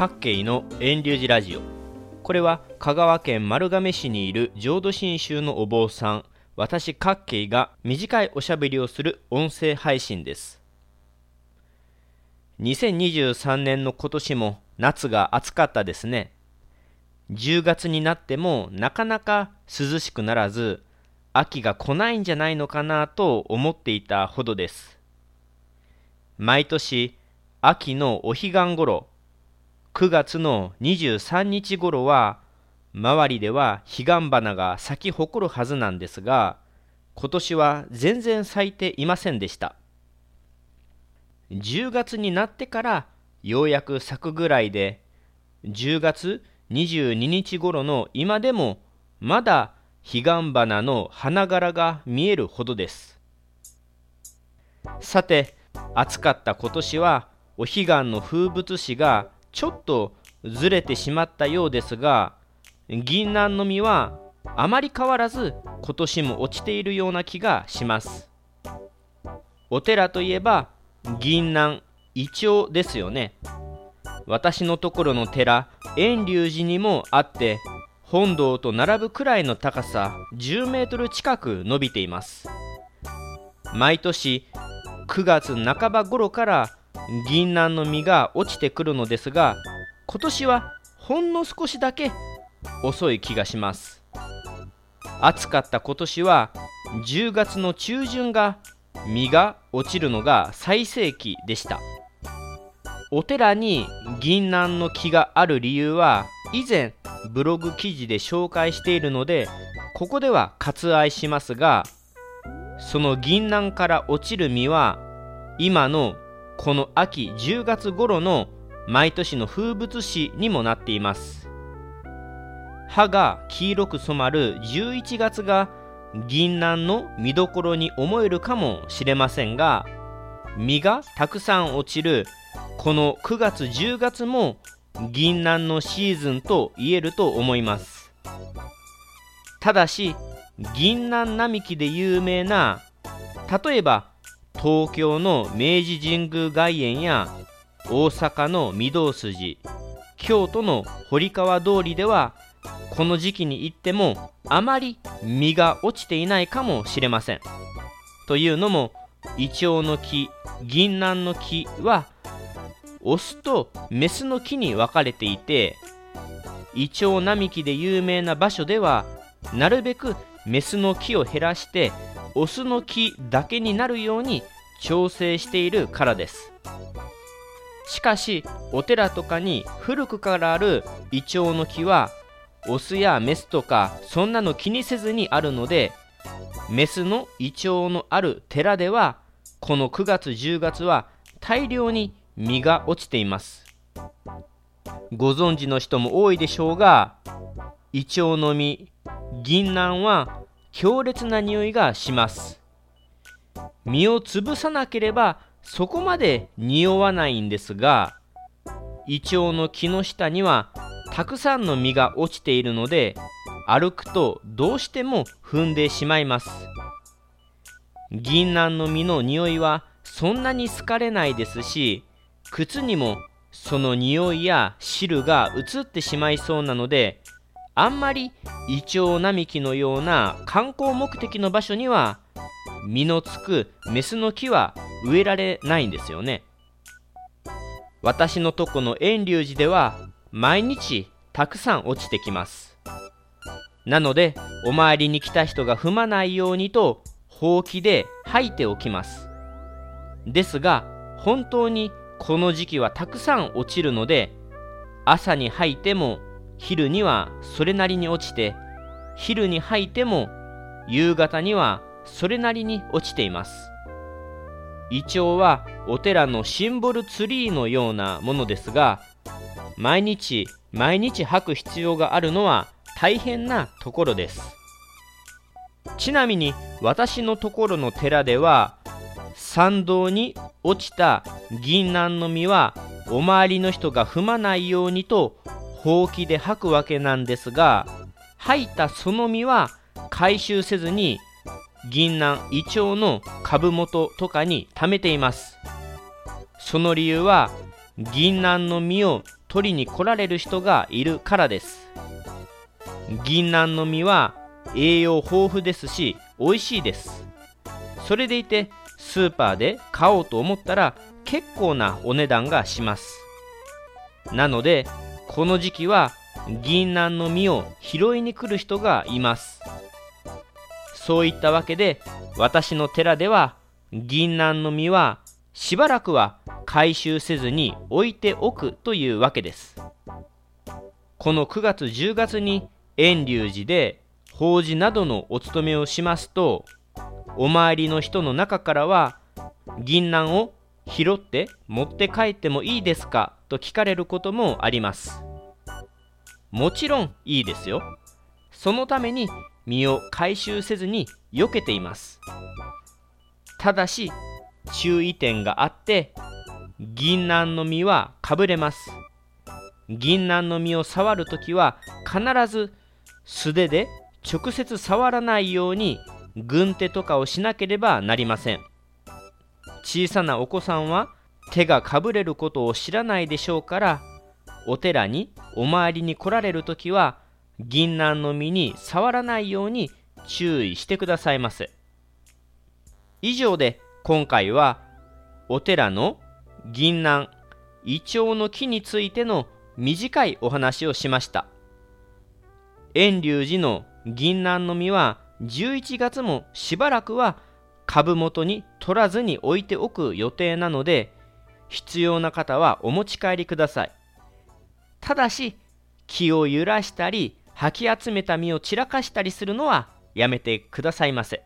各系の遠流寺ラジオ。これは香川県丸亀市にいる浄土真宗のお坊さん私各系が短いおしゃべりをする音声配信です。2023年の今年も夏が暑かったですね。10月になってもなかなか涼しくならず秋が来ないんじゃないのかなと思っていたほどです。毎年秋のお彼岸頃9月の23日頃は周りでは彼岸花が咲き誇るはずなんですが今年は全然咲いていませんでした。10月になってからようやく咲くぐらいで10月22日頃の今でもまだ彼岸花の花柄が見えるほどです。さて暑かった今年はお彼岸の風物詩がちょっとずれてしまったようですが銀杏の実はあまり変わらず今年も落ちているような気がします。お寺といえば銀杏イチョウですよね。私のところの寺遠隆寺にもあって本堂と並ぶくらいの高さ10メートル近く伸びています。毎年9月半ば頃から銀杏の実が落ちてくるのですが今年はほんの少しだけ遅い気がします。暑かった今年は10月の中旬が実が落ちるのが最盛期でした。お寺に銀杏の木がある理由は以前ブログ記事で紹介しているのでここでは割愛しますがその銀杏から落ちる実は今のこの秋10月頃の毎年の風物詩にもなっています。葉が黄色く染まる11月が銀杏の見どころに思えるかもしれませんが実がたくさん落ちるこの9月10月も銀杏のシーズンと言えると思います。ただし銀杏並木で有名な例えば東京の明治神宮外苑や大阪の御堂筋京都の堀川通りではこの時期に行ってもあまり実が落ちていないかもしれません。というのもイチョウの木銀杏の木はオスとメスの木に分かれていてイチョウ並木で有名な場所ではなるべくメスの木を減らしてオスの木だけになるように調整しているからです。しかしお寺とかに古くからあるイチョウの木はオスやメスとかそんなの気にせずにあるのでメスのイチョウのある寺ではこの9月10月は大量に実が落ちています。ご存知の人も多いでしょうがイチョウの実銀杏は強烈な匂いがします。実を潰さなければそこまで匂わないんですがイチョウの木の下にはたくさんの実が落ちているので歩くとどうしても踏んでしまいます。銀杏の実の匂いはそんなに好かれないですし靴にもその匂いや汁が移ってしまいそうなのであんまりイチョウ並木のような観光目的の場所には実のつくメスの木は植えられないんですよね。私のとこの遠隆寺では毎日たくさん落ちてきます。なのでお参りに来た人が踏まないようにとほうきで吐いておきます。ですが本当にこの時期はたくさん落ちるので朝に吐いても昼にはそれなりに落ちて昼に吐いても夕方にはそれなりに落ちています。イチョウはお寺のシンボルツリーのようなものですが毎日毎日吐く必要があるのは大変なところです。ちなみに私のところの寺では参道に落ちた銀杏の実はお周りの人が踏まないようにとほうきで吐くわけなんですが吐いたその実は回収せずに銀杏イチョウの株元とかに貯めています。その理由は銀杏の実を取りに来られる人がいるからです。銀杏の実は栄養豊富ですし美味しいです。それでいてスーパーで買おうと思ったら結構なお値段がします。なのでこの時期は銀杏の実を拾いに来る人がいます。そういったわけで私の寺では銀杏の実はしばらくは回収せずに置いておくというわけです。この9月10月に遠隆寺で法事などのお勤めをしますとお参りの人の中からは銀杏を拾って持って帰ってもいいですかと聞かれることもあります。もちろんいいですよ。そのために身を回収せずに避けています。ただし注意点があって銀杏の実はかぶれます。銀杏の実を触るときは必ず素手で直接触らないように軍手とかをしなければなりません。小さなお子さんは手がかぶれることを知らないでしょうからお寺にお参りに来られるときは銀杏の実に触らないように注意してくださいませ以上で今回はお寺の銀杏イチョウの木についての短いお話をしました。遠隆寺の銀杏の実は11月もしばらくは株元に取らずに置いておく予定なので必要な方はお持ち帰りください。ただし気を揺らしたり吐き集めた実を散らかしたりするのはやめてくださいませ。